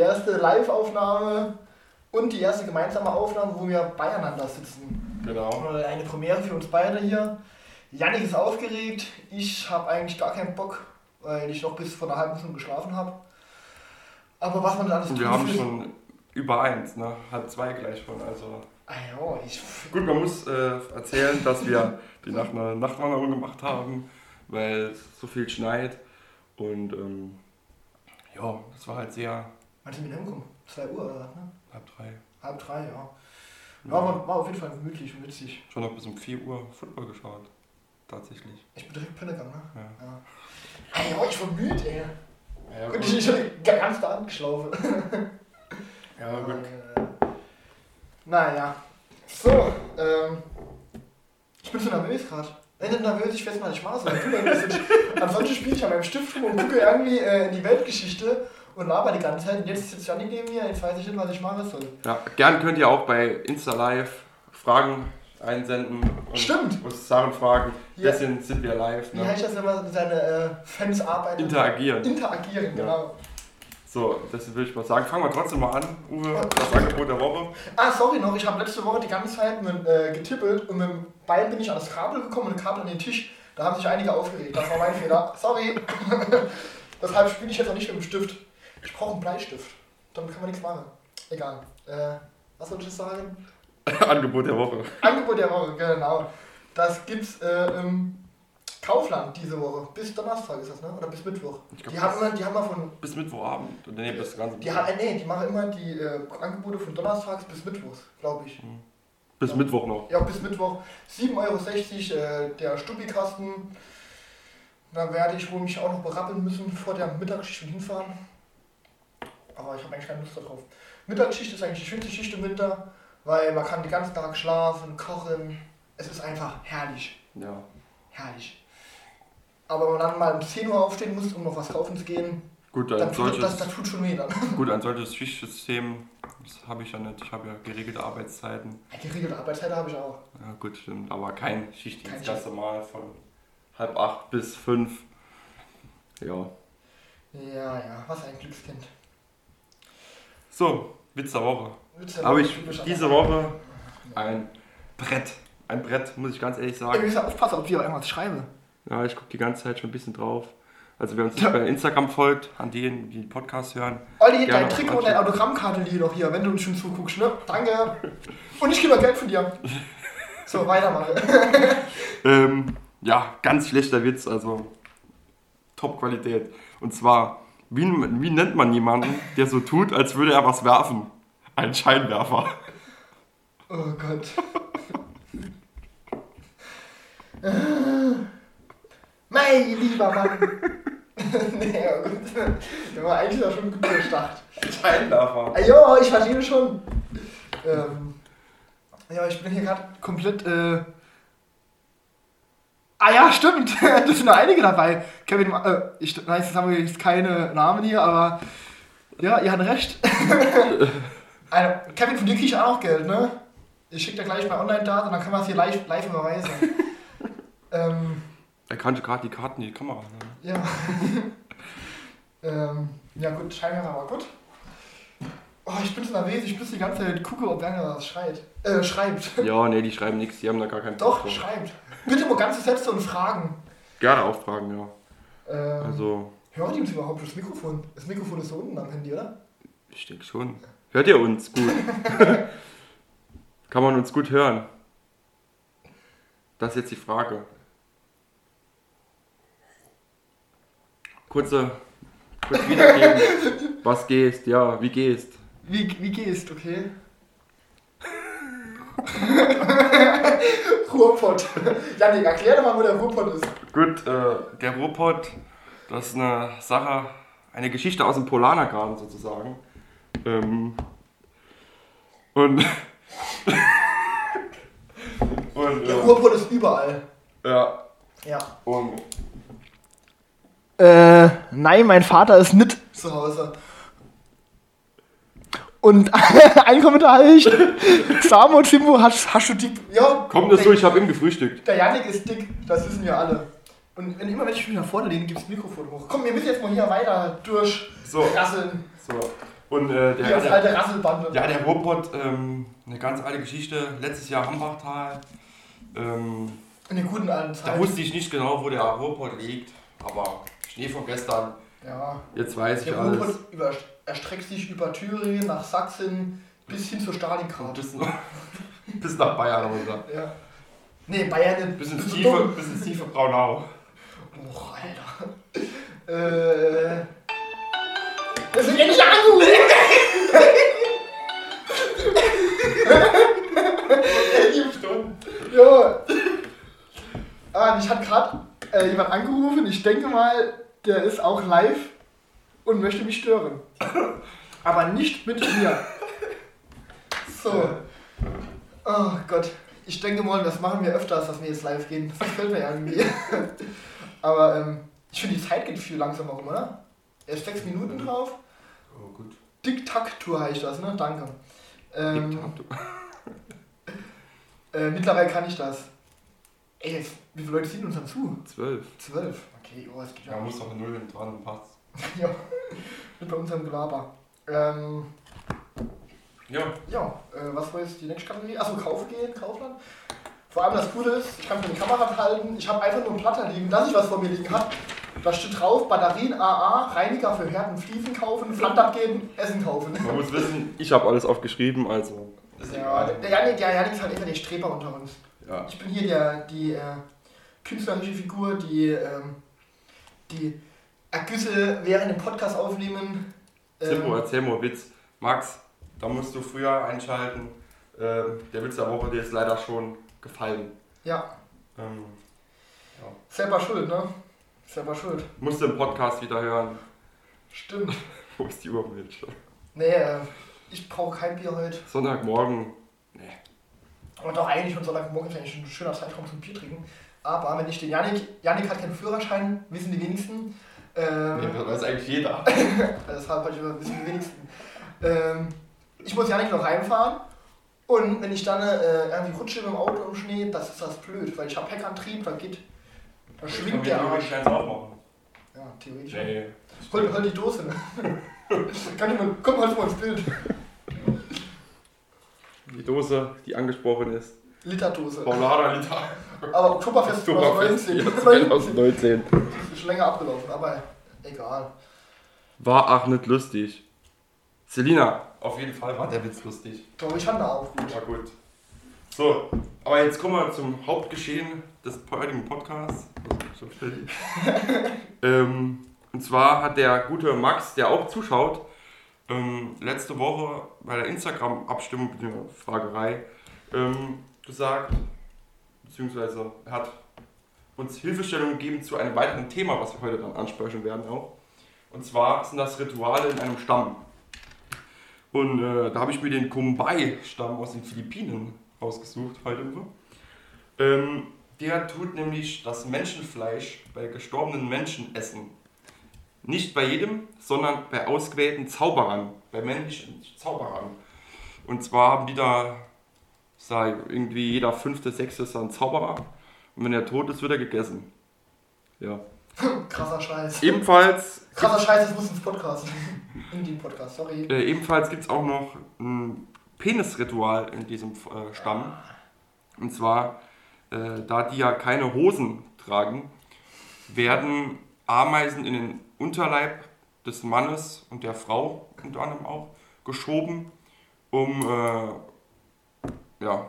erste Live-Aufnahme und die erste gemeinsame Aufnahme, wo wir beieinander sitzen. Genau. Eine Premiere für uns beide hier. Janik ist aufgeregt, ich habe eigentlich gar keinen Bock, weil ich noch bis vor einer halben Stunde geschlafen habe. Aber was man da alles Und wir haben schon über eins, ne? Halb zwei gleich schon. Also Ah ja, ich. gut, man muss äh, erzählen, dass wir die Nacht eine Nachtwanderung gemacht haben, weil es so viel schneit. Und ähm, ja, das war halt sehr Wann sind wir denn hingekommen? 2 Uhr oder was, ne? halb drei. Halb drei, ja. Ja, aber war auf jeden Fall gemütlich und witzig. Schon noch bis um 4 Uhr Football geschaut. Tatsächlich. Ich bin direkt Pinne gegangen, ne? Ja. Ja. Ey, oh, ich war müde, ey. Ja, Und ich, hatte ganz da angeschlafen. Ja, gut. Äh, naja. So, ähm. Ich bin so nervös gerade. Wenn nicht nervös, ich weiß mal, ich mache so. Ansonsten spiele ich an meinem Stift rum und gucke irgendwie äh, in die Weltgeschichte und laber die ganze Zeit. Und jetzt sitzt Janik neben mir, jetzt weiß ich nicht, was ich machen soll. Ja, gern könnt ihr auch bei Insta Live Fragen einsenden und Stimmt. uns Sachen fragen. Ja. Deswegen sind wir live. Wie Ne? heißt das, man seine äh, Fans arbeiten? Interagieren. Interagieren, genau. So, das will ich mal sagen. Fangen wir trotzdem mal an, Uwe, das Angebot der Woche. Ah, sorry noch, ich habe letzte Woche die ganze Zeit mit, äh, getippelt und mit dem Bein bin ich an das Kabel gekommen und das Kabel an den Tisch. Da haben sich einige aufgeregt. Das war mein Fehler. Sorry. Deshalb spiele ich jetzt auch nicht mit dem Stift. Ich brauche einen Bleistift. Damit kann man nichts machen. Egal. Äh, was soll ich sagen? Angebot der Woche. Angebot der Woche, genau. Das gibt's äh, im Kaufland diese Woche. Bis Donnerstag ist das, ne? Oder bis Mittwoch. Glaub, Die haben immer, die haben immer von Bis Mittwochabend. Nee, bis ganz die, ha- äh, nee, die machen immer die äh, Angebote von Donnerstags bis Mittwochs, glaube ich. bis Mittwoch noch. Ja, bis Mittwoch 7,60 Euro äh, der Stubikasten. Da werde ich wohl mich auch noch berappeln müssen vor der Mittagsschicht hinfahren. Aber ich habe eigentlich keine Lust darauf. Mittagsschicht ist eigentlich die schönste Schicht im Winter, weil man kann den ganzen Tag schlafen, kochen. Es ist einfach herrlich. Ja. Herrlich. Aber wenn man dann mal um 10 Uhr aufstehen muss, um noch was kaufen zu gehen, Gut, dann ein tut, solches, das, das tut schon weh dann. gut, ein solches Schichtsystem, das habe ich ja nicht. Ich habe ja geregelte Arbeitszeiten. Geregelte Arbeitszeit habe ich auch. Ja, gut, stimmt. Aber kein Schichtdienst, Kein ganz normal von halb acht bis fünf. Ja. Ja, ja, was ein Glückskind. So, Witz der Woche. Witz, Habe ich diese Woche ein Brett. Ein Brett, muss ich ganz ehrlich sagen. wir müssen aufpassen, ob wir auch irgendwas schreiben. Ja, ich gucke die ganze Zeit schon ein bisschen drauf. Also wer uns nicht bei Instagram folgt, an denen, die den Podcast hören. Olli, dein Trikot und deine Autogrammkarte liegen noch hier, wenn du uns schon zuguckst, ne? Danke. Und ich krieg noch Geld von dir. So, weitermachen. Ähm, ja, ganz schlechter Witz, also Top-Qualität. Und zwar, wie, wie nennt man jemanden, der so tut, als würde er was werfen? Ein Scheinwerfer. Oh Gott. mein lieber Mann. nee, ja gut. Der war eigentlich auch schon gut durchdacht. Scheinwerfer. Ah, jo, ich verstehe schon. Ähm, ja, ich bin hier gerade komplett. Äh ah ja, stimmt. das sind noch einige dabei. Kevin, äh, ich weiß, jetzt haben wir jetzt keine Namen hier, aber ja, ihr habt recht. also, Kevin, von dir kriege ich auch noch Geld, ne? Ich schicke dir gleich mal Online-Daten und dann kann man es hier live, live überweisen. ähm, Er kannte gerade die Karten in die Kamera. Ne? ja. ähm, ja gut, Scheinwerfer war gut. Oh, ich bin so nervös, ich muss die ganze Zeit gucken, ob irgendwer was schreit. Äh, schreibt. Ja, nee, die schreiben nichts, die haben da gar keinen Doch, Bock schreibt. Bitte mal ganze Sätze und Fragen. Gerne auffragen, ja. Ähm, Also, Hören die uns überhaupt das Mikrofon? Das Mikrofon ist so unten am Handy, oder? ich denke schon. Hört ihr uns gut? Kann man uns gut hören? Das ist jetzt die Frage. Kurze, kurz wiedergeben. Was gehst? Ja, wie gehst? Wie, wie gehst, okay? Ruhrpott. Janik, erklär doch mal, wo der Ruhrpott ist. Gut, äh, der Ruhrpott, das ist eine Sache, eine Geschichte aus dem Polanergarten sozusagen. Ähm, und und Der äh, Ruhrpott ist überall. ja, Ja. und Äh, nein, mein Vater ist nicht zu Hause. Und ein Kommentar habe ich. Samo Timbo, hast, hast du dick. Ja, komm das so, ich habe ihm gefrühstückt. Der Janik ist dick, das wissen wir alle. Und wenn immer wenn ich mich nach vorne lehne, gibt das Mikrofon hoch. Komm, wir müssen jetzt mal hier weiter durch So. rasseln. So, Und äh, der, der, alte Rasselbande. ja, der Ruhrpott, ähm, eine ganz alte Geschichte. Letztes Jahr Hambachtal. Ähm, In den guten alten da Zeiten. wusste ich nicht genau, wo der Ruhrpott liegt. Aber Schnee von gestern, Ja. jetzt weiß ich Der alles. Ruhrpott über, erstreckt sich über Thüringen nach Sachsen bis hin zu Und Stalingrad. bis, bis nach Bayern runter. Ja. Nee, Bayern. Bis ins tiefe, bis ins tiefe Braunau. Och, Alter. Äh. Das sind endlich angerufen! Ja. Ah, mich hat gerade äh, jemand angerufen. Ich denke mal, der ist auch live und möchte mich stören. Aber nicht mit mir. So. Oh Gott. Ich denke mal, das machen wir öfters, dass wir jetzt live gehen. Das gefällt mir irgendwie. Aber ähm, ich finde, die Zeit geht viel langsamer rum, oder? Erst sechs Minuten drauf. Oh, gut. Diktaktur heißt das, ne? Danke. Ähm, Diktator. äh, mittlerweile kann ich das. Ey, jetzt, wie viele Leute sehen uns dann zu? Zwölf. Zwölf. Okay, oh, es geht ja. Ja, muss doch eine Null dran, passt. Ja. Mit bei unserem Gelaber. Ähm, Ja. ja, äh, was war jetzt die nächste Kategorie? Achso, Kauf gehen, Kaufland. Vor allem das Gute ist, ich kann mir die Kamera halten, ich habe einfach nur einen Platter liegen, dass ich was vor mir liegen habe. Da steht drauf, Batterien AA, Reiniger für Herd und Fliesen kaufen, Pfand abgeben, Essen kaufen. Man muss wissen, ich habe alles aufgeschrieben, also. Ist Ja, der Janik, der Janik ist halt immer der Streber unter uns. Ja. Ich bin hier der, die äh, künstlerische Figur, die ähm, die Ergüsse während dem Podcast aufnehmen. Zippo, Ähm, erzähl mal Witz. Max, da musst du früher einschalten. Ähm, der Witz der Woche, dir ist leider schon gefallen. ja, Ähm, selber schuld, ne? Selber schuld. musst du im Podcast wieder hören. Stimmt. Wo ist die Übermilch? Nee, äh, ich brauche kein Bier heute. Sonntagmorgen. Und auch eigentlich von Sonntagmorgen ist eigentlich ein schöner Zeitraum zum Bier trinken. Aber wenn ich den Janik, Janik hat keinen Führerschein, wissen die wenigsten. Ähm, Nee, das weiß eigentlich jeder. Deshalb halt immer wissen die wenigsten. Ähm, ich muss Janik noch heimfahren. Und wenn ich dann äh, irgendwie rutsche mit dem Auto im Schnee, das ist das blöd, weil ich habe Heckantrieb, da geht. Da schwingt der Arsch. Ja, theoretisch. Nee. Hol, hol die Dose. Ne? Kann ich mal, komm halt mal ins Bild. Die Dose, die angesprochen ist. Literdose. Paulada Liter. Aber Oktoberfest Oktoberfest 2019. 2019. Das ist schon länger abgelaufen, aber egal. War auch nicht lustig. Selina, auf jeden Fall war der Witz lustig. Glaube ich, fand er auch gut. Ja gut. So, aber jetzt kommen wir zum Hauptgeschehen des heutigen Podcasts. Ähm, und zwar hat der gute Max, der auch zuschaut, ähm, letzte Woche bei der Instagram-Abstimmung. Fragerei, ähm, gesagt, beziehungsweise er hat uns Hilfestellung gegeben zu einem weiteren Thema, was wir heute dann ansprechen werden auch. Und zwar sind das Rituale in einem Stamm. Und äh, da habe ich mir den Kumbai-Stamm aus den Philippinen rausgesucht heute. Ähm, der tut nämlich das Menschenfleisch bei gestorbenen Menschen essen. Nicht bei jedem, sondern bei ausgewählten Zauberern, bei männlichen Zauberern. Und zwar haben die da, sei irgendwie jeder fünfte, sechste ist ein Zauberer. Und wenn er tot ist, wird er gegessen. Ja. Krasser Scheiß. Ebenfalls Krasser Scheiß, das muss ins Podcast. In den Podcast, sorry. Äh, ebenfalls gibt es auch noch ein Penisritual in diesem äh, Stamm. Und zwar, äh, da die ja keine Hosen tragen, werden Ameisen in den Unterleib des Mannes und der Frau unter anderem auch geschoben, um äh, ja,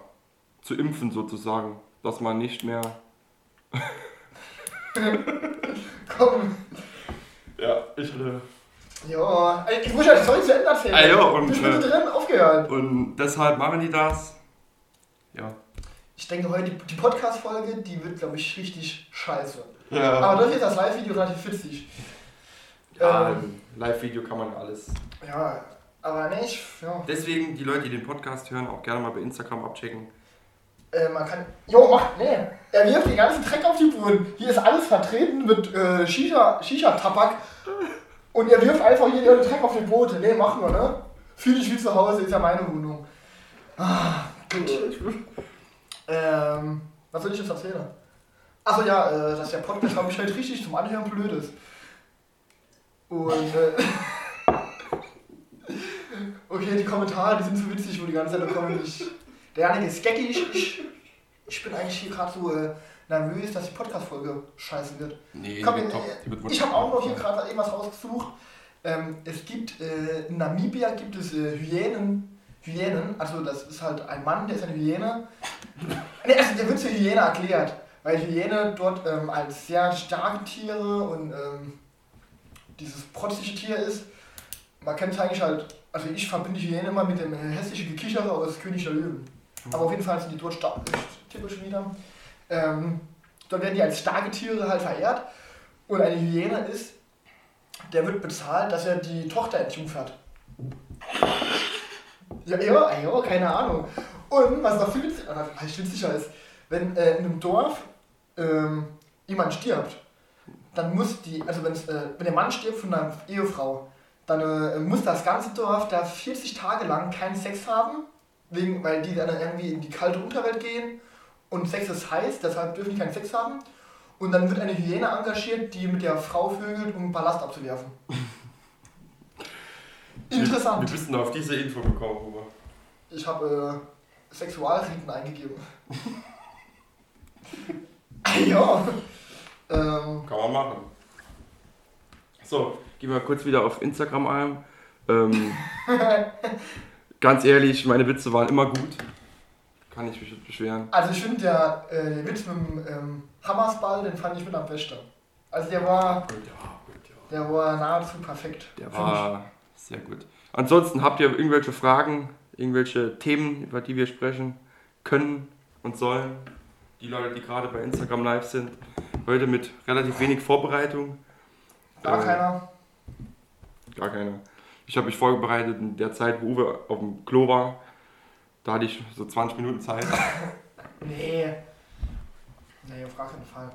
zu impfen sozusagen, dass man nicht mehr. Komm. Ja, ich hatte. Ja, ich muss ja die Story zu Ende erzählen. Ah, ja, und, Ich bin äh, drin aufgehört. Und deshalb machen die das. Ja. Ich denke heute, die, die Podcast-Folge, die wird, glaube ich, richtig scheiße. Ja. Aber dafür ist das Live-Video relativ witzig. Ja, Ähm, Live-Video kann man alles. ja, aber nicht, ja. Deswegen, die Leute, die den Podcast hören, auch gerne mal bei Instagram abchecken. Äh, man kann. Jo, mach. Nee. Er wirft den ganzen Dreck auf die Boden. Hier ist alles vertreten mit äh, Shisha- Shisha-Tabak. Und er wirft einfach hier den Dreck auf den Boden. Nee, machen wir, ne? Fühl dich wie zu Hause, ist ja meine Wohnung. Ah, gut. Ähm, was soll ich jetzt erzählen? Achso, ja, äh, dass der Podcast, glaube ich, halt richtig zum Anhören blöd ist. Und, äh, Okay, die Kommentare, die sind so witzig, wo die ganze Zeit kommen. Ich, der Janik ist geckig. Ich, ich bin eigentlich hier gerade so äh, nervös, dass die Podcast-Folge scheiße wird. Nee, Komm, die wird äh, top. Die wird Ich habe auch noch hier gerade irgendwas rausgesucht. Ähm, es gibt, äh, in Namibia gibt es äh, Hyänen, Hyänen, also das ist halt ein Mann, der ist eine Hyäne. Ne, also der wird zur Hyäne erklärt, weil Hyäne dort ähm, als sehr starke Tiere und ähm, dieses protzige Tier ist. Man kennt es eigentlich halt, also ich verbinde die Hyäne immer mit dem hässlichen Gekichere aus König der Löwen. Aber auf jeden Fall sind die dort stark, typisch wieder. Ähm, dort werden die als starke Tiere halt verehrt. Und eine Hyäne ist, der wird bezahlt, dass er die Tochter entjungfert. Ja, ja, ja, keine Ahnung. Und was noch viel witziger, vielleicht witziger ist, wenn äh, in einem Dorf ähm, jemand stirbt, dann muss die, also äh, wenn der Mann stirbt von einer Ehefrau, dann äh, muss das ganze Dorf da 40 Tage lang keinen Sex haben, wegen, weil die dann irgendwie in die kalte Unterwelt gehen und Sex ist heiß, deshalb dürfen die keinen Sex haben. Und dann wird eine Hyäne engagiert, die mit der Frau vögelt, um Ballast abzuwerfen. Interessant. Wie bist du auf diese Info gekommen, Huber? Ich habe äh, Sexualriten eingegeben. ja. Ähm, Kann man machen. So, gehen wir kurz wieder auf Instagram ein. Ähm, ganz ehrlich, meine Witze waren immer gut. Kann ich mich nicht beschweren. also ich finde der, äh, Witz mit dem ähm, Hammersball, den fand ich mit am besten. Also der war, Gut, ja, gut, ja. der war nahezu perfekt. Der war sehr gut. Ansonsten habt ihr irgendwelche Fragen, irgendwelche Themen, über die wir sprechen können und sollen? Die Leute, die gerade bei Instagram live sind, heute mit relativ wenig Vorbereitung. ich. Gar Äh, keiner. Gar keine. Ich habe mich vorbereitet in der Zeit, wo Uwe auf dem Klo war. Da hatte ich so 20 Minuten Zeit. Nee. Nee, auf gar keinen Fall.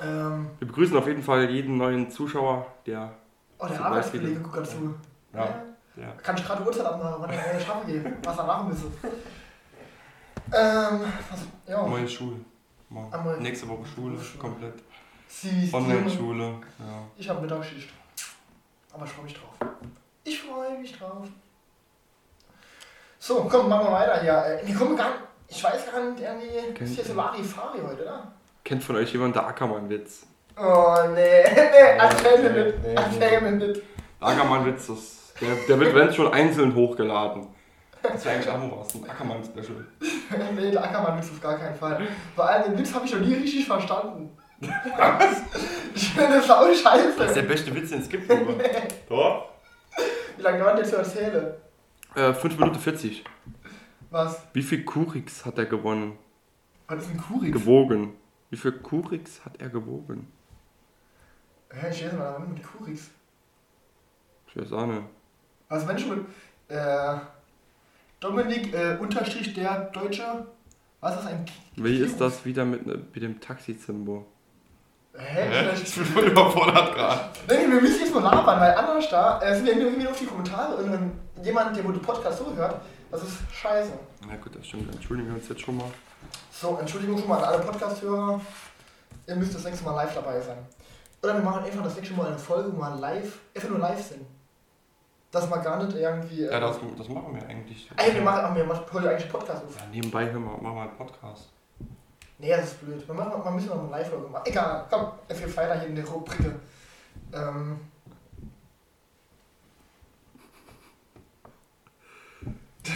Ähm, Wir begrüßen auf jeden Fall jeden neuen Zuschauer, der. oh, der Arbeitskollege guckt gerade zu. Ja. ja. Kann ich gerade Uhrzeit abmachen, wann er schaffen geht, was er machen müsse. Ähm, was, ja. Neue Schule. Morgen. Nächste Woche Schule, Schule. komplett. Online-Schule. Ja. Ich habe Mittagsschicht. Aber ich freue mich drauf. Ich freue mich drauf. So, komm, machen wir weiter hier. Äh, Wir kommen gar nicht, ich weiß gar nicht, irgendwie, ist hier so Larifari heute, oder? Kennt von euch jemand der Ackermann-Witz? Oh, nee, nee, erzähl mir nicht, erzähl mir nicht. Der Ackermann-Witz, das, der, der wird, wenn schon einzeln hochgeladen. Das wäre eigentlich auch mal was, ein Ackermann-Special. nee, der Ackermann-Witz auf gar keinen Fall. Vor allem den Witz habe ich noch nie richtig verstanden. Ich finde das auch Das ist der scheiße. beste Witz, den es gibt, Uwe. Doch? Wie lange dauert der zu erzählen? Äh, 5 Minuten 40. Was? Wie viel Kurix hat er gewonnen? Was ist ein Kurix? Gewogen. Wie viel Kurix hat er gewogen? Hä, ich lese mal, was mit Kurix? Ich weiß auch nicht. Was Menschen mit äh, Dominik äh, unterstrich der Deutsche? Was ist ein Ki- Wie ist das wieder mit, mit dem Taxi-Zimbo? Hä? Ich bin voll überfordert gerade. Nee, wir müssen jetzt mal labern, weil anders da äh, sind wir irgendwie auf die Kommentare und wenn jemand, der wohl den Podcast so hört, das ist scheiße. Na gut, das stimmt. Entschuldigen wir uns jetzt schon mal. So, Entschuldigung schon mal an alle Podcast-Hörer. Ihr müsst das nächste Mal live dabei sein. Oder wir machen einfach das nächste Mal eine Folge, wo wir live, einfach nur live sind. Dass wir gar nicht irgendwie. Äh, Ja, das, das machen wir eigentlich. Ey, wir machen, wir machen heute eigentlich Podcast auf. Ja, nebenbei hören wir, machen wir einen Podcast. Nee, das ist blöd. Wir, machen, wir müssen noch eine Live-Folge machen. Egal, komm, geht weiter hier in der Rubrik. Ähm.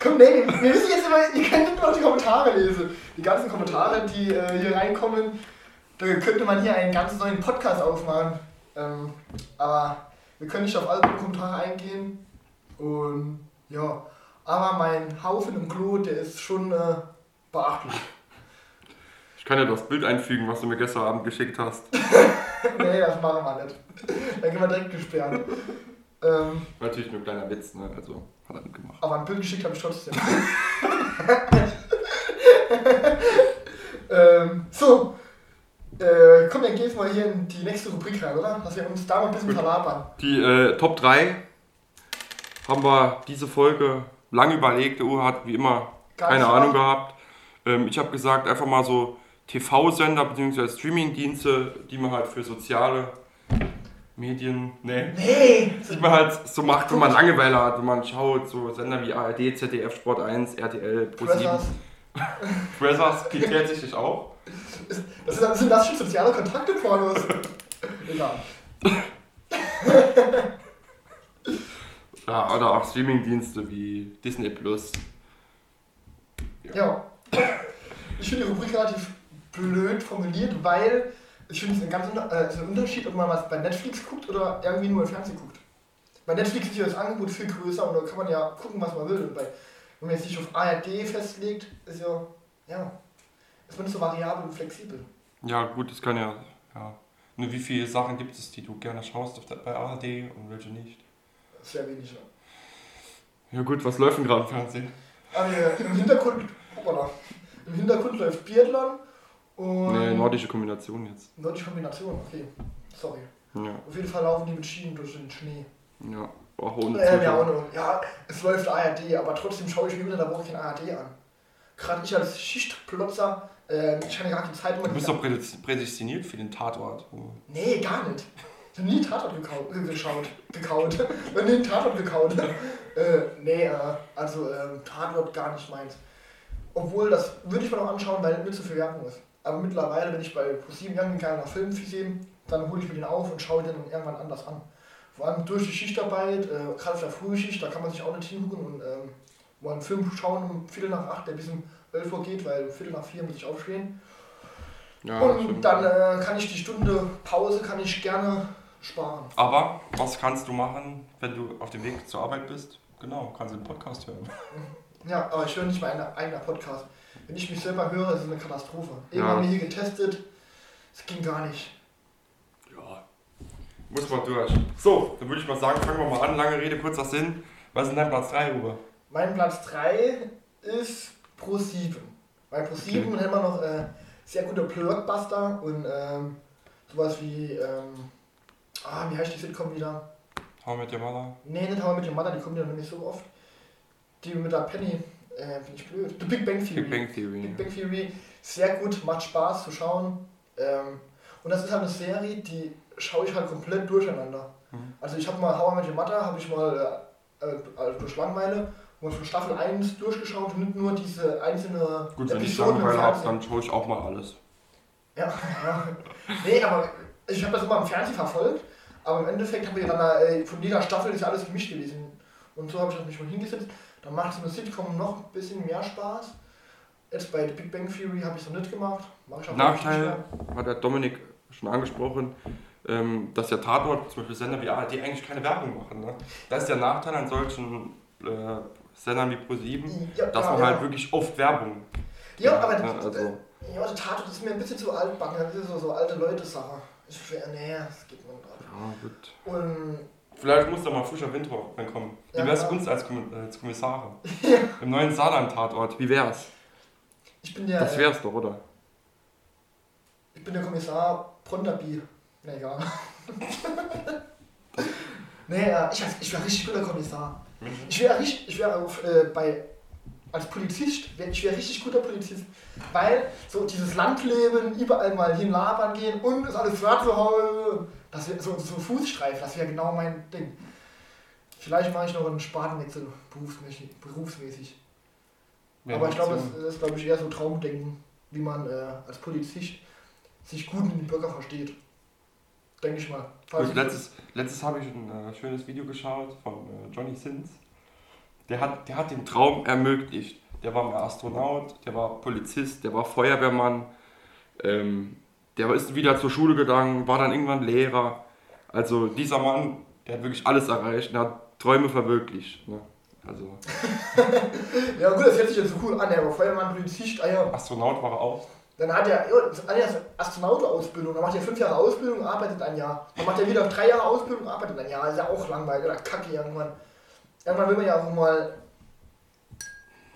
komm, nee, wir, wir müssen jetzt immer, ihr könnt nur die Kommentare lesen. Die ganzen Kommentare, die äh, hier reinkommen, da könnte man hier einen ganz neuen Podcast aufmachen. Ähm, aber wir können nicht auf alle Kommentare eingehen. Und ja, aber mein Haufen im Klo, der ist schon äh, beachtlich. Ich kann ja das Bild einfügen, was du mir gestern Abend geschickt hast. nee, das machen wir nicht. Dann gehen wir direkt gesperrt. Ähm, Natürlich nur ein kleiner Witz, ne? Also hat er mitgemacht. aber ein Bild geschickt habe ich trotzdem. ähm, so. Äh, komm, dann geht's mal hier in die nächste Rubrik rein, oder? Dass wir uns da mal ein bisschen verlabern. Die äh, Top 3 haben wir diese Folge lang überlegt. Der Uwe hat wie immer Gar keine Ahnung gehabt. Ähm, ich habe gesagt, einfach mal so TV-Sender bzw. Streaming-Dienste, die man halt für soziale Medien, nee. Nee! Die man halt so macht, wenn man Langeweile hat, wenn man schaut, so Sender wie ARD, ZDF, Sport 1, RTL, Pro7. Brothers. Geht tatsächlich auch. Das sind, sind das schon soziale Kontakte, Pornos? Egal. Ja, oder auch Streamingdienste wie Disney Plus. Ja. Ich finde die Rubrik relativ blöd formuliert, weil ich finde es ein ganz äh, ist ein Unterschied, ob man was bei Netflix guckt oder irgendwie nur im Fernsehen guckt. Bei Netflix ist ja das Angebot viel größer und da kann man ja gucken, was man will. Und bei, wenn man jetzt sich auf ARD festlegt, ist ja, ja, ist man nicht so variabel und flexibel. Ja, gut, das kann ja. ja. Nur wie viele Sachen gibt es, die du gerne schaust bei ARD und welche nicht? Sehr wenig. Ja. Ja, gut, was läuft denn gerade im Fernsehen? Aber äh, im Hintergrund, hoppala, im Hintergrund läuft Biathlon und. Nee, nordische Kombination jetzt. Nordische Kombination, okay. Sorry. Ja, Auf jeden Fall laufen die mit Schienen durch den Schnee. ja. Auch ohne Äh, ja, ohne, ja, es läuft ARD, aber trotzdem schaue ich mir unter der Woche kein ARD an. Gerade ich als Schichtplotzer, äh, ich kann ja gar keine Zeit immer Du bist doch prädest- prädestiniert für den Tatort. Oh. Nee, gar nicht. Ich habe nie Tatort gekau äh, geschaut. Gekaut. Äh, nie einen Tatort gekaut. äh, nee, äh, also ähm, Tatort gar nicht meins. Obwohl, das würde ich mir noch anschauen, weil nicht so viel Werbung ist. Aber mittlerweile, wenn ich bei ProSieben irgendwie keinen Film sehe, dann hole ich mir den auf und schaue den dann irgendwann anders an. Vor allem durch die Schichtarbeit, äh, gerade auf der Frühschicht, da kann man sich auch nicht hingucken und ähm, mal einen Film schauen um Viertel nach acht, der bis um 11 Uhr geht, weil um Viertel nach vier muss ich aufstehen. Ja, und dann äh, kann ich die Stunde Pause kann ich gerne sparen. Aber was kannst du machen, wenn du auf dem Weg zur Arbeit bist? Genau, kannst du einen Podcast hören. Ja, aber ich höre nicht mein eigener Podcast. Wenn ich mich selber höre, ist es eine Katastrophe. Ja. Irgendwann haben wir hier getestet, es ging gar nicht. Ja. Muss mal durch. So, dann würde ich mal sagen, fangen wir mal an. Lange Rede, kurzer Sinn. Was ist denn dein Platz 3, Uwe? Mein Platz 3 ist Pro 7. Bei Pro 7 Okay. haben wir noch äh, sehr gute Blockbuster und ähm, sowas wie, ähm, ah, wie heißt die Sitcom wieder? How mit your mother? Nee, nicht How I Met Your Mother, die kommen ja nämlich so oft. Die mit der Penny, äh, bin ich blöd. The Big Bang Theory. Big Bang Theory. Big Bang Theory, sehr gut, macht Spaß zu schauen. Ähm, und das ist halt eine Serie, die schaue ich halt komplett durcheinander. Mhm. Also ich habe mal How I Met Your Mother, habe ich mal äh, äh, also durch Langeweile mal von Staffel 1 durchgeschaut und nicht nur diese einzelne Gut, wenn ich Langeweile habe, dann schaue ich auch mal alles. Ja, ja. Nee, aber ich habe das immer im Fernsehen verfolgt, aber im Endeffekt habe ich dann äh, von jeder Staffel ist alles gemischt gewesen. Und so habe ich mich mal hingesetzt. Dann macht so eine Sitcom noch ein bisschen mehr Spaß. Jetzt bei The Big Bang Theory habe ich so nicht gemacht. Nachteil, hat der Dominik schon angesprochen, ähm, dass der Tatort, zum Beispiel Sender wie ARD, eigentlich keine Werbung machen. Ne? Das ist der Nachteil an solchen äh, Sendern wie Pro7, Ja, dass ja, man ja. halt wirklich oft Werbung Ja, aber ne? das, also, ja, der Tatort ist mir ein bisschen zu altbacken. Das ist so, so alte Leute-Sache. Ich schwer, nee, das geht mir nicht. ja, gut. Und Vielleicht muss da mal frischer Wind reinkommen. Wie Ja, wär's ja. uns als, Kommi- als Kommissare? Im neuen Saarland-Tatort, wie wär's? ich bin der, Das äh, wär's doch, oder? ich bin der Kommissar Pronderby. Na egal. nee, äh, ich, ich wäre richtig guter Kommissar. Ich wäre richtig, ich wäre auf, äh, bei als Polizist, wär, ich wäre richtig guter Polizist, weil so dieses Landleben, überall mal hinlabern gehen und ist alles Hause, das wäre so, so Fußstreif, das wäre genau mein Ding. Vielleicht mache ich noch einen Spatenwechsel berufsmäßig. berufsmäßig. Wäre Aber ich glaube, Option. das ist, glaube ich, eher so Traumdenken, wie man äh, als Polizist sich gut mit den Bürger versteht. Denke ich mal. Gut, letztes, letztes habe ich ein äh, schönes Video geschaut von äh, Johnny Sins. Der hat, der hat den Traum ermöglicht. Der war mal Astronaut, der war Polizist, der war Feuerwehrmann. Ähm, der ist wieder zur Schule gegangen, war dann irgendwann Lehrer. Also dieser Mann, der hat wirklich alles erreicht, der hat Träume verwirklicht. Ne? Also ja gut, das hört sich jetzt so cool an, er war Feuerwehrmann, Polizist, ah ja. Astronaut war er auch. Dann hat er, ja, das eine ist Astronautausbildung, dann macht er fünf Jahre Ausbildung, arbeitet ein Jahr. Dann macht er wieder drei Jahre Ausbildung, arbeitet ein Jahr. Ist ja auch langweilig oder kacke irgendwann. Irgendwann will man ja auch mal.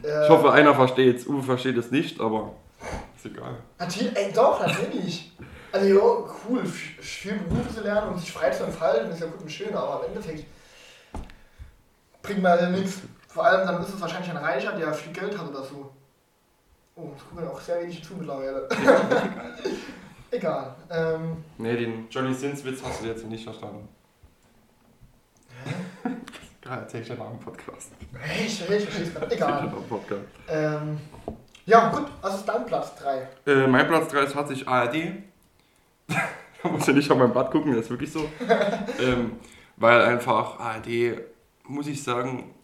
Äh, Ich hoffe, einer versteht es. Uwe versteht es nicht, aber ist egal. Natürlich, ey, doch, natürlich. Also, ja, cool, viel Berufe zu lernen und sich frei zu entfalten, ist ja gut und schön, aber im Endeffekt bringt man ja nichts. Vor allem, dann ist es wahrscheinlich ein Reicher, der viel Geld hat oder so. Oh, das gucken auch sehr wenig zu mittlerweile. Egal. Ähm, Nee, den Johnny Sins Witz hast du jetzt nicht verstanden. Ja, erzähl ich dir noch im Podcast. ich, ich ich dir Egal. Podcast. Ähm, ja, gut. Was ist dein Platz 3? Äh, mein Platz 3 ist tatsächlich ARD. da muss ich nicht auf mein Blatt gucken, das ist wirklich so. ähm, weil einfach ARD, muss ich sagen,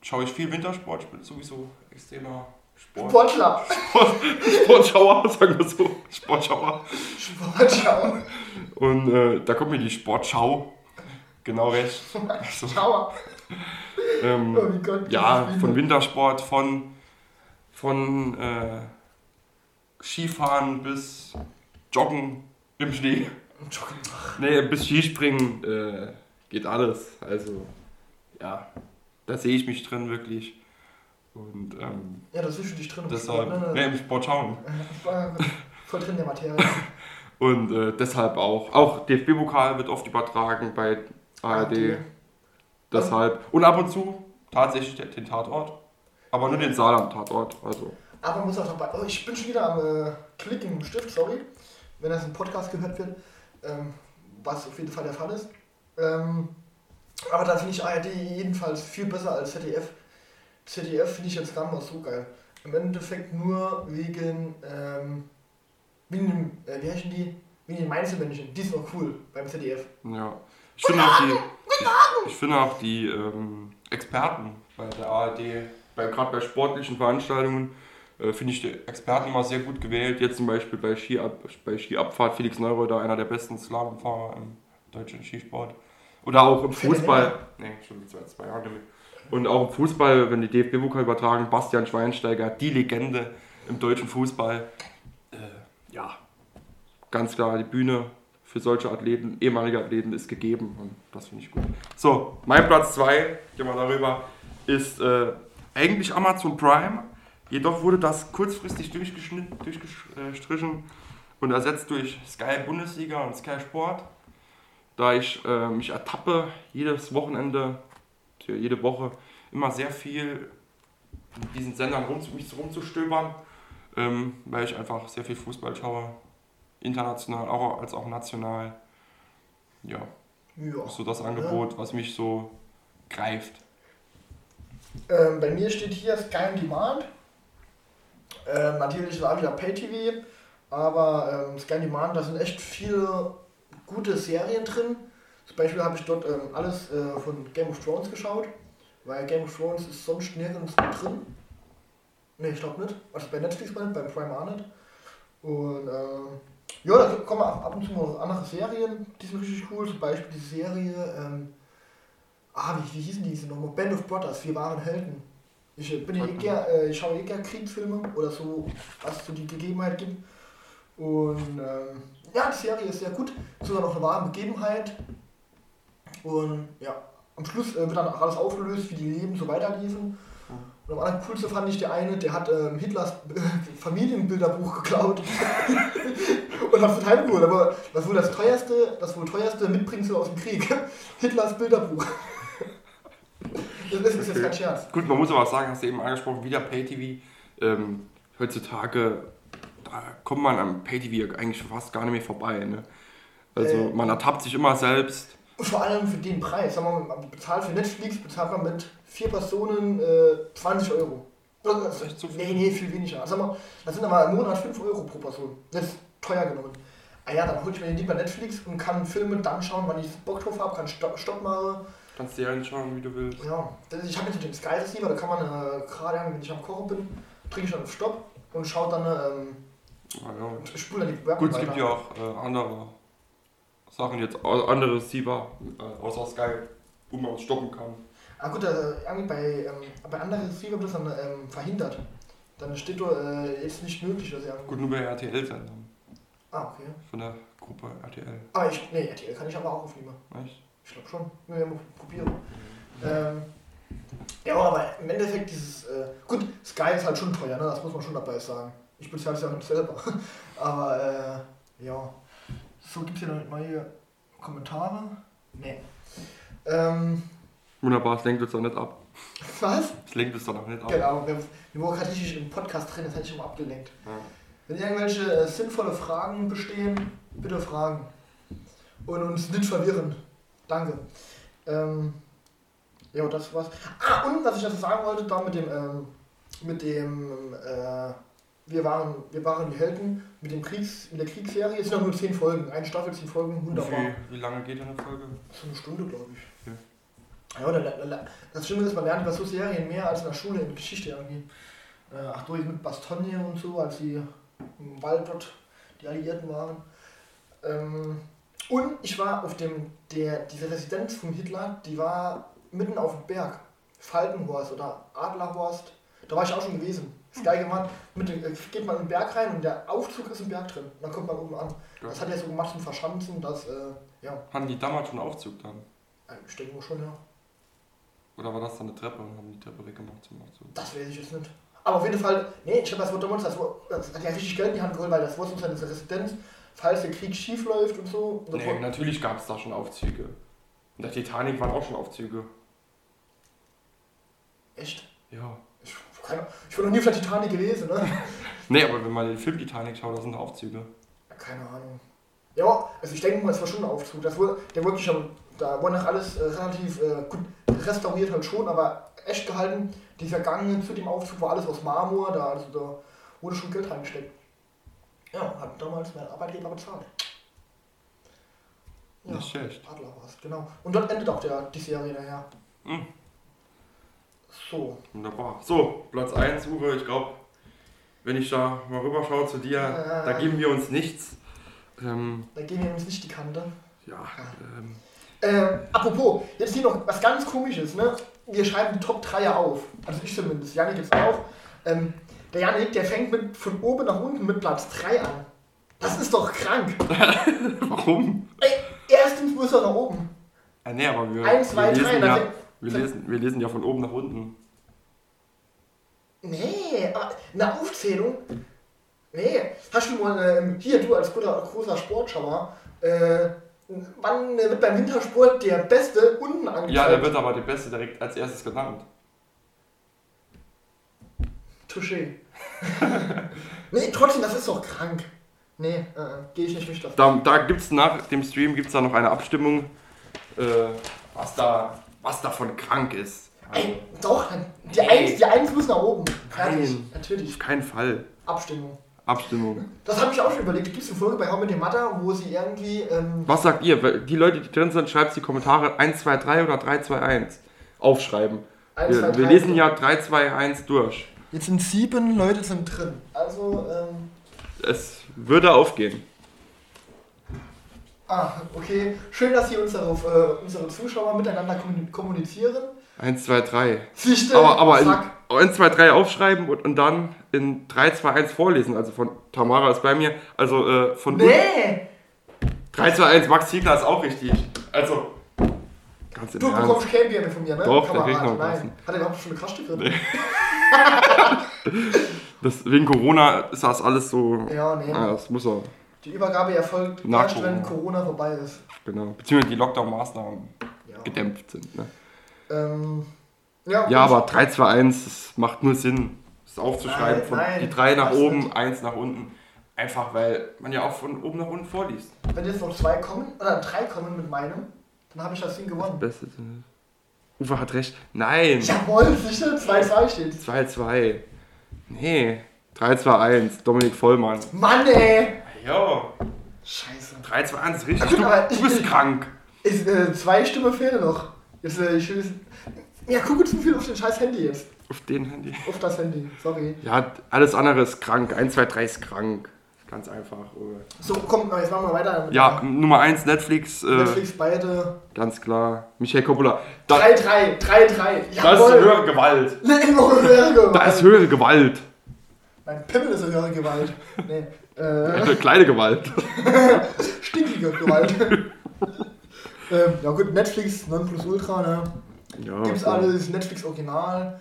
schaue ich viel Wintersport. Ich bin sowieso extremer Sport. Sportler. Sportschauer, sagen wir so. Sportschauer. Sportschau. Und äh, da kommt mir die Sportschau genau recht. Also, Schauer. ähm, Oh mein Gott. ja, von. Wintersport, von, von äh, Skifahren bis Joggen im Schnee. Nee, bis Skispringen äh, geht alles. Also, ja, da sehe ich mich drin wirklich. Und ähm, Ja, das ist für dich drin. im deshalb, Sport, nee, ne? im Sport schauen. Ich war voll drin in der Materie. Und äh, deshalb auch. Auch DFB-Pokal wird oft übertragen bei ARD. Deshalb. Und ab und zu tatsächlich den- Tatort. Aber nur den Saarland-Tatort. Also. Aber man muss auch dabei. Oh, ich bin schon wieder am äh, Klicken im Stift, sorry. Wenn das im Podcast gehört wird. Ähm, was auf jeden Fall der Fall ist. Ähm, aber da finde ich ARD jedenfalls viel besser als ZDF. ZDF finde ich jetzt gar nicht mal so geil. Im Endeffekt nur wegen, ähm, wegen dem, äh, wie heißen die? Wegen den Mainzelmännchen. Die sind noch cool beim ZDF. Ja. Ich finde auch die, ich, ich finde auch die ähm, Experten bei der ARD, bei, gerade bei sportlichen Veranstaltungen, äh, finde ich die Experten immer sehr gut gewählt. Jetzt zum Beispiel bei, Skiab, bei Skiabfahrt Felix Neureuter, einer der besten Slalomfahrer im deutschen Skisport. Oder auch im Fußball. Nee, schon seit zwei Jahren mehr. Und auch im Fußball, wenn die DFB-Pokal übertragen, Bastian Schweinsteiger, die Legende im deutschen Fußball. Äh, ja, ganz klar, die Bühne für solche Athleten, ehemalige Athleten, ist gegeben und das finde ich gut. So, mein Platz 2, gehen wir darüber, ist äh, eigentlich Amazon Prime. Jedoch wurde das kurzfristig durchgestrichen und ersetzt durch Sky Bundesliga und Sky Sport. Da ich äh, mich ertappe, jedes Wochenende, jede Woche, immer sehr viel mit diesen Sendern rum, mich rumzustöbern, ähm, weil ich einfach sehr viel Fußball schaue international auch, als auch national. Ja, Ja. so das Angebot, was mich so greift. Ähm, bei mir steht hier Sky on Demand. Ähm, natürlich ist auch wieder Pay-TV, aber ähm, Sky on Demand, da sind echt viele gute Serien drin. Zum Beispiel habe ich dort ähm, alles äh, von Game of Thrones geschaut, weil Game of Thrones ist sonst nirgends drin. Ne, ich glaube nicht. Also bei Netflix mal, bei Prime auch nicht. Und ähm, ja, da kommen ab und zu mal andere Serien, die sind richtig cool. Zum Beispiel die Serie, ähm, ah, wie, wie hießen die diese nochmal? Band of Brothers, wir waren Helden. Ich, äh, bin eh gern, äh, ich schaue eh gerne Kriegsfilme oder so, was es so die Gegebenheit gibt. Und ähm, ja, die Serie ist sehr gut, sogar noch eine wahre Begebenheit. Und ja, am Schluss äh, wird dann auch alles aufgelöst, wie die Leben so weiterliefen. Und am allercoolsten fand ich der eine, der hat ähm, Hitlers äh, Familienbilderbuch geklaut und hat es heimgeholt. Aber das wohl das teuerste, das wohl teuerste Mitbringsel aus dem Krieg. Hitlers Bilderbuch. Das ist jetzt kein Scherz. Gut, man muss aber auch sagen, hast du eben angesprochen, wieder Pay-TV. Ähm, heutzutage, da kommt man am Pay-TV eigentlich fast gar nicht mehr vorbei. Ne? Also Äh. man ertappt sich immer selbst. Und vor allem für den Preis. Man bezahlt für Netflix, bezahlt man mit vier Personen äh, 20 Euro. Das ist echt zu viel. Nee, nee, viel weniger. Sag mal, das sind aber im Monat 5 Euro pro Person. Das teuer genommen. Ah ja, dann hole ich mir den lieber Netflix und kann Filme dann schauen, wann ich Bock drauf habe, kann Stopp, Stopp machen. Kannst Serien schauen, wie du willst. Ja, ich habe jetzt den Sky Receiver, da kann man äh, gerade, wenn ich am Kochen bin, drücke ich dann auf Stopp und schaue dann, ähm, Ah, ja. spule dann die Werbung Gut, es gibt ja auch äh, andere Sachen jetzt, andere Receiver, äh, außer Sky, wo man es stoppen kann. Ah gut, also irgendwie bei, ähm, bei anderen Receiver wird das dann ähm, verhindert. Dann steht da äh, jetzt nicht möglich, dass ja. Gut, nur bei RTL-Sendern Ah, okay. von der Gruppe RTL. Aber ich, nee, RTL kann ich aber auch aufnehmen. Echt? Ich glaube schon. Wir mal probieren. Ähm, ja, aber im Endeffekt dieses, äh, gut, Sky ist halt schon teuer, ne? das muss man schon dabei sagen. Ich bezahle es ja nicht selber. aber, äh, ja. So, gibt es hier noch neue Kommentare? Nee. Ähm, Wunderbar, es lenkt uns doch nicht ab. was? Es lenkt uns doch noch nicht ab. Genau, wir, wir gerade richtig im Podcast drin, das hätte ich schon mal abgelenkt. Ja. Wenn irgendwelche äh, sinnvolle Fragen bestehen, bitte fragen. Und uns nicht verwirren. Danke. Ähm, ja, das war's. Ah, und was ich dazu sagen wollte, da mit dem, ähm, mit dem, äh, wir waren, wir waren die Helden, mit dem Kriegs, in der Kriegsserie, es sind noch nur 10 Folgen, eine Staffel, 10 Folgen, wunderbar. Wie, wie lange geht eine Folge? So eine Stunde, glaube ich. Ja, da, da, da, das Schlimme ist, man lernt über so Serien mehr als in der Schule in Geschichte irgendwie. Äh, ach, durch mit Bastogne und so, als sie im Wald dort die Alliierten waren. Ähm, und ich war auf dem, der, diese Residenz von Hitler, die war mitten auf dem Berg. Falkenhorst oder Adlerhorst. Da war ich auch schon gewesen. Ist geil gemacht. Mit, äh, geht man in den Berg rein und der Aufzug ist im Berg drin. Und dann kommt man oben an. Das hat er so gemacht zum Verschanzen, dass, äh, ja, Hatten die damals schon Aufzug dann? ich denke mal schon, ja. Oder war das dann eine Treppe und haben die Treppe weggemacht zum Aufzug? Das weiß ich jetzt nicht. Aber auf jeden Fall, nee, ich habe das Wort damals, das, das hat ja richtig Geld in die Hand geholt, weil das wurde uns eine Residenz, falls der Krieg schief läuft und so. Und Nee, wurde- natürlich gab es da schon Aufzüge. In der Titanic waren auch schon Aufzüge. Echt? Ja. Ich, ich war noch nie auf der Titanic gewesen, ne? Nee, aber wenn man den Film Titanic schaut, da sind Aufzüge. Ja, Keine Ahnung. Ja, also ich denke mal, es war schon ein Aufzug. Das wurde, der wirklich schon, da wurde noch alles äh, relativ äh, gut restauriert halt schon, aber echt gehalten. Dieser Gang zu dem Aufzug war alles aus Marmor, da, also da wurde schon Geld reingesteckt. Ja, hat damals mein Arbeitgeber bezahlt. Ja. Nicht schlecht. Adlerhorst, genau. Und dort endet auch der, die Serie daher. Mhm. So. Wunderbar. So, Platz 1, Uwe, ich glaube, wenn ich da mal rüberschaue zu dir, Ja. da geben wir uns nichts. Ähm, Da gehen wir uns nicht die Kante. ja, ähm, Ähm, apropos, jetzt hier noch was ganz komisches, ne? Wir schreiben die Top 3 auf. Also ich zumindest, Janik jetzt auch. Ähm, der Janik, der fängt mit von oben nach unten mit Platz 3 an. Das ist doch krank. warum? Ey, erstens muss er nach oben. Ah, nee, aber wir, Eins, zwei, wir, drei, lesen dann ja, wir, lesen, wir lesen ja von oben nach unten. Nee, aber eine Aufzählung? Nee. Hast du mal, ähm, hier, du als guter, großer Sportschauer, äh, wann wird beim Wintersport der Beste unten angezeigt? Ja, der wird aber der Beste direkt als erstes genannt. Touché. nee, trotzdem, das ist doch krank. Nee, äh, gehe ich nicht mit das. Da, da gibt es nach dem Stream gibt's da noch eine Abstimmung, äh, was, da, was davon krank ist. Also, Ey, doch, die Nee. Eins, die Eins muss nach oben. Fertig. Nein. Natürlich. auf keinen Fall. Abstimmung. Abstimmung. Das habe ich auch schon überlegt. Gibt es eine Folge bei How mit dem Matter, wo sie irgendwie. Ähm, Was sagt ihr? Die Leute, die drin sind, schreibt die Kommentare 1, 2, 3 oder 3, 2, 1. Aufschreiben. eins, zwei, Wir, wir drei- lesen ja 3, 2, 1 durch. Jetzt sind sieben Leute sind drin. Also, ähm. Es würde aufgehen. Ah, okay. Schön, dass hier unsere, äh, unsere Zuschauer miteinander kommun- kommunizieren. 1, 2, 3. Sichte, Aber, aber in. 1, 2, 3 aufschreiben und, und dann in 3, 2, 1 vorlesen. Also von Tamara ist bei mir. Also äh, von Nee! 3, 2, 1, Max Ziegler ist auch richtig. Also, ganz im Du Ernst. bekommst kein Bier mehr von mir, ne? Doch, der kriegt noch was. Nein. Hat er überhaupt schon eine Kraschstücke drin? Das, wegen Corona ist das alles so. Ja, nee. Ah, das muss er. Die Übergabe erfolgt Nach erst, wenn Corona. Corona vorbei ist. Genau. Beziehungsweise die Lockdown-Maßnahmen Ja. gedämpft sind. Ne? Ähm, ja, Ja, aber 3, 2, 1, das macht nur Sinn, das aufzuschreiben. Nein, von nein, die 3 nach oben, 1 nach unten. Einfach weil man ja auch von oben nach unten vorliest. Wenn jetzt noch zwei kommen, oder drei kommen mit meinem, dann habe ich das Ding gewonnen. Beste. Uwe hat recht. Nein! Jawohl, sicher, 2-2 steht. 2, 2. Nee. 3, 2, 1. Dominik Vollmann. Mann, ey! Ja. Scheiße. 3, 2, 1 ist richtig. Gut, Du, du ich- bist ich- krank. Ist, äh, zwei Stimmen fehlen noch. Jetzt, äh, ich. Ja, guck uns viel auf den scheiß Handy jetzt. Auf den Handy. Auf das Handy, sorry. Ja, alles andere ist krank. 1, 2, 3 ist krank. Ganz einfach. So, komm, jetzt machen wir weiter. Ja, Nummer 1 Netflix. Äh, Netflix beide. Ganz klar. Michael Coppola. Da, 3-3, 3-3. da ist höhere Gewalt. Nee, noch höhere Gewalt. Da ist höhere Gewalt. Mein Pimmel ist eine höhere Gewalt. Nee. Äh, Kleine Gewalt. stinkige Gewalt. ähm, ja gut, Netflix, Nonplusultra, ne? Ja, Gibt's klar. alles, Netflix Original.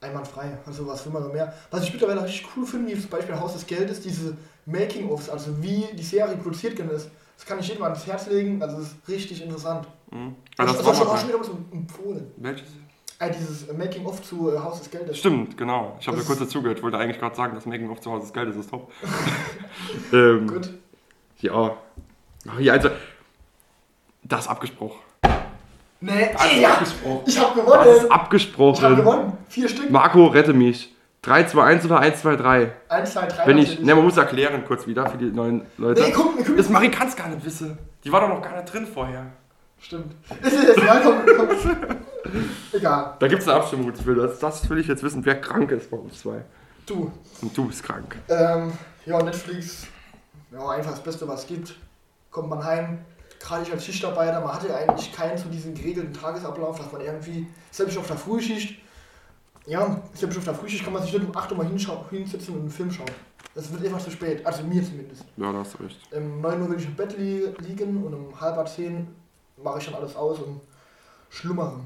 Einwandfrei, also was will man noch mehr. Was ich mittlerweile richtig cool finde, wie zum Beispiel Haus des Geldes, diese Making-ofs, also wie die Serie produziert worden ist. Das kann ich jedem ans Herz legen, also das ist richtig interessant. Mhm. Ja, Das, das das war auch schon wieder was empfohlen. Welches? Ah, dieses Making-of zu äh, Haus des Geldes. Stimmt, genau. Ich habe da kurz dazugehört. Ich wollte eigentlich gerade sagen, das Making of zu Hause ist geil, das ist top. ähm, Gut. ja. Ach, ja, also. Das ist abgesprochen. Nee, Das ja, abgesprochen. ich hab Das ist gewonnen. Ich hab abgesprochen. gewonnen. Vier Stück. Marco, rette mich. 3, 2, 1 oder 1, 2, 3? Eins, zwei, drei. Wenn ich. Ne, man muss erklären kurz wieder für die neuen Leute. Nee, guck, guck. Das Marie kann es gar nicht wissen. Die war doch noch gar nicht drin vorher. Stimmt. Ist es jetzt mal, komm, komm. Egal. Da gibt es eine Abstimmung. Ich will das, das will ich jetzt wissen, wer krank ist bei uns zwei. Du. Und du bist krank. Ähm, ja, Netflix. Ja, einfach das Beste, was es gibt. Kommt man heim. Gerade ich als Schichtarbeiter, man hatte eigentlich keinen zu diesem geregelten Tagesablauf, dass man irgendwie, selbst auf der Frühschicht, ja, selbst auf der Frühschicht kann man sich nicht um 8 Uhr mal hinsetzen und einen Film schauen. Das wird einfach zu spät, also mir zumindest. Ja, da hast du recht. Um 9 Uhr will ich im Bett li liegen und um halb 10 mache ich dann alles aus und schlummere.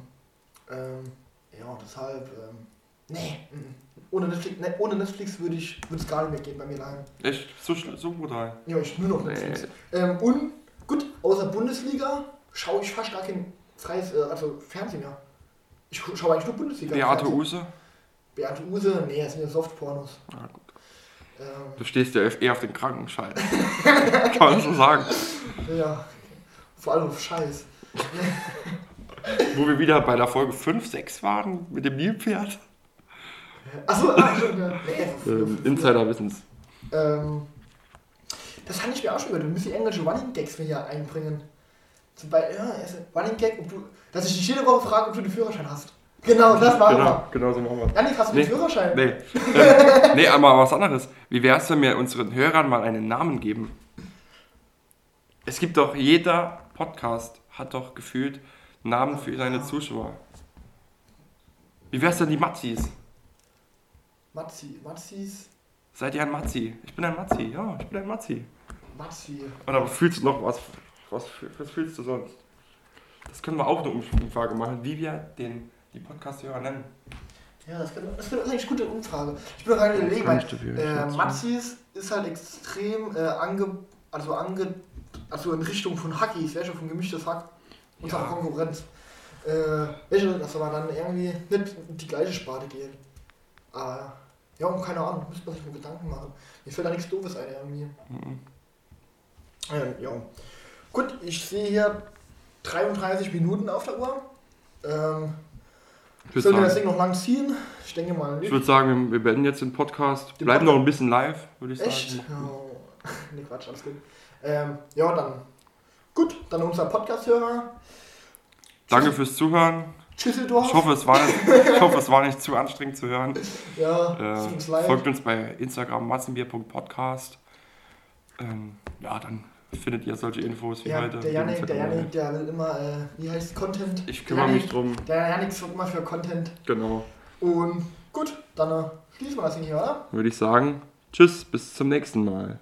Ähm, ja, deshalb, ähm, nee, ohne Netflix, ne, ohne Netflix würde ich, würde es gar nicht mehr gehen bei mir daheim. Echt? So, so brutal. Ja, ich nur noch Nee. Netflix. Ähm, und gut, außer Bundesliga schaue ich fast gar kein freies, also Fernsehen mehr. Ich schaue eigentlich nur Bundesliga. Beate. Use? Beate Use, nee, das sind ja Softpornos. Ah, gut. Ähm, Du stehst ja eher auf den Krankenschein. Kann man so sagen. ja, vor allem auf Scheiß. Wo wir wieder bei der Folge 5, 6 waren mit dem Nilpferd. Achso, ah, ja. nee, Ähm, Insider-Wissens. Ähm, das hatte ich mir auch schon gehört. Du musst die englische Running Gags mir hier einbringen. Zum Beispiel, ja, ein Running Gag, ob du, dass ich dich jede Woche frage, ob du den Führerschein hast. Genau, das machen Genau, wir. genau so machen wir Janik, hast du Nee. den Führerschein? Nee. ähm, nee, aber was anderes. Wie wär's, wenn wir unseren Hörern mal einen Namen geben? Es gibt doch, jeder Podcast hat doch gefühlt Namen für seine Zuschauer. Wie wär's denn die Matzis? Matzi, Matzis, Seid ihr ein Matzi? Ich bin ein Matzi, ja, ich bin ein Matzi. Matzi. Oder fühlst du noch was? Was, was fühlst du sonst? Das können wir auch eine Umfrage machen, wie wir den, die Podcast-Hörer nennen. Ja, das wäre das eigentlich eine gute Umfrage. Ich bin gerade überlegen, weil äh, Matzis ist halt extrem äh, ange, also ange, also in Richtung von Hackies, welche von gemischtes Hack, unserer Ja. Konkurrenz. Äh, welche, dass wir dann irgendwie nicht in die gleiche Sparte gehen. Aber ja, und keine Ahnung, müsste man sich mal Gedanken machen. Mir fällt da nichts Doofes ein irgendwie. Mhm. Ähm, ja. Gut, ich sehe hier 33 Minuten auf der Uhr. Ähm, würde sollen wir das Ding noch lang ziehen? Ich denke mal nicht. ich würd sagen, wir, wir beenden jetzt den Podcast. Den Bleiben Pod- noch ein bisschen live, würde ich Echt? sagen. Oh. ne, Quatsch, alles gut. Ähm, ja, dann. Gut, dann unser Podcast-Hörer. Danke fürs Zuhören. Tschüsseldorf. Ich hoffe, es war nicht, ich hoffe, es war nicht zu anstrengend zu hören. ja, Äh, uns folgt uns bei Instagram matzenbier.podcast. Ähm, ja, dann findet ihr solche Infos wie ja, heute. der Janik, der Janik, der will immer, äh, wie heißt Content? Ich kümmere Der mich Janik- drum. Der Janik sorgt immer für Content. Genau. Und gut, dann äh, schließen wir das Ding hier, oder? Würde ich sagen. Tschüss, bis zum nächsten Mal.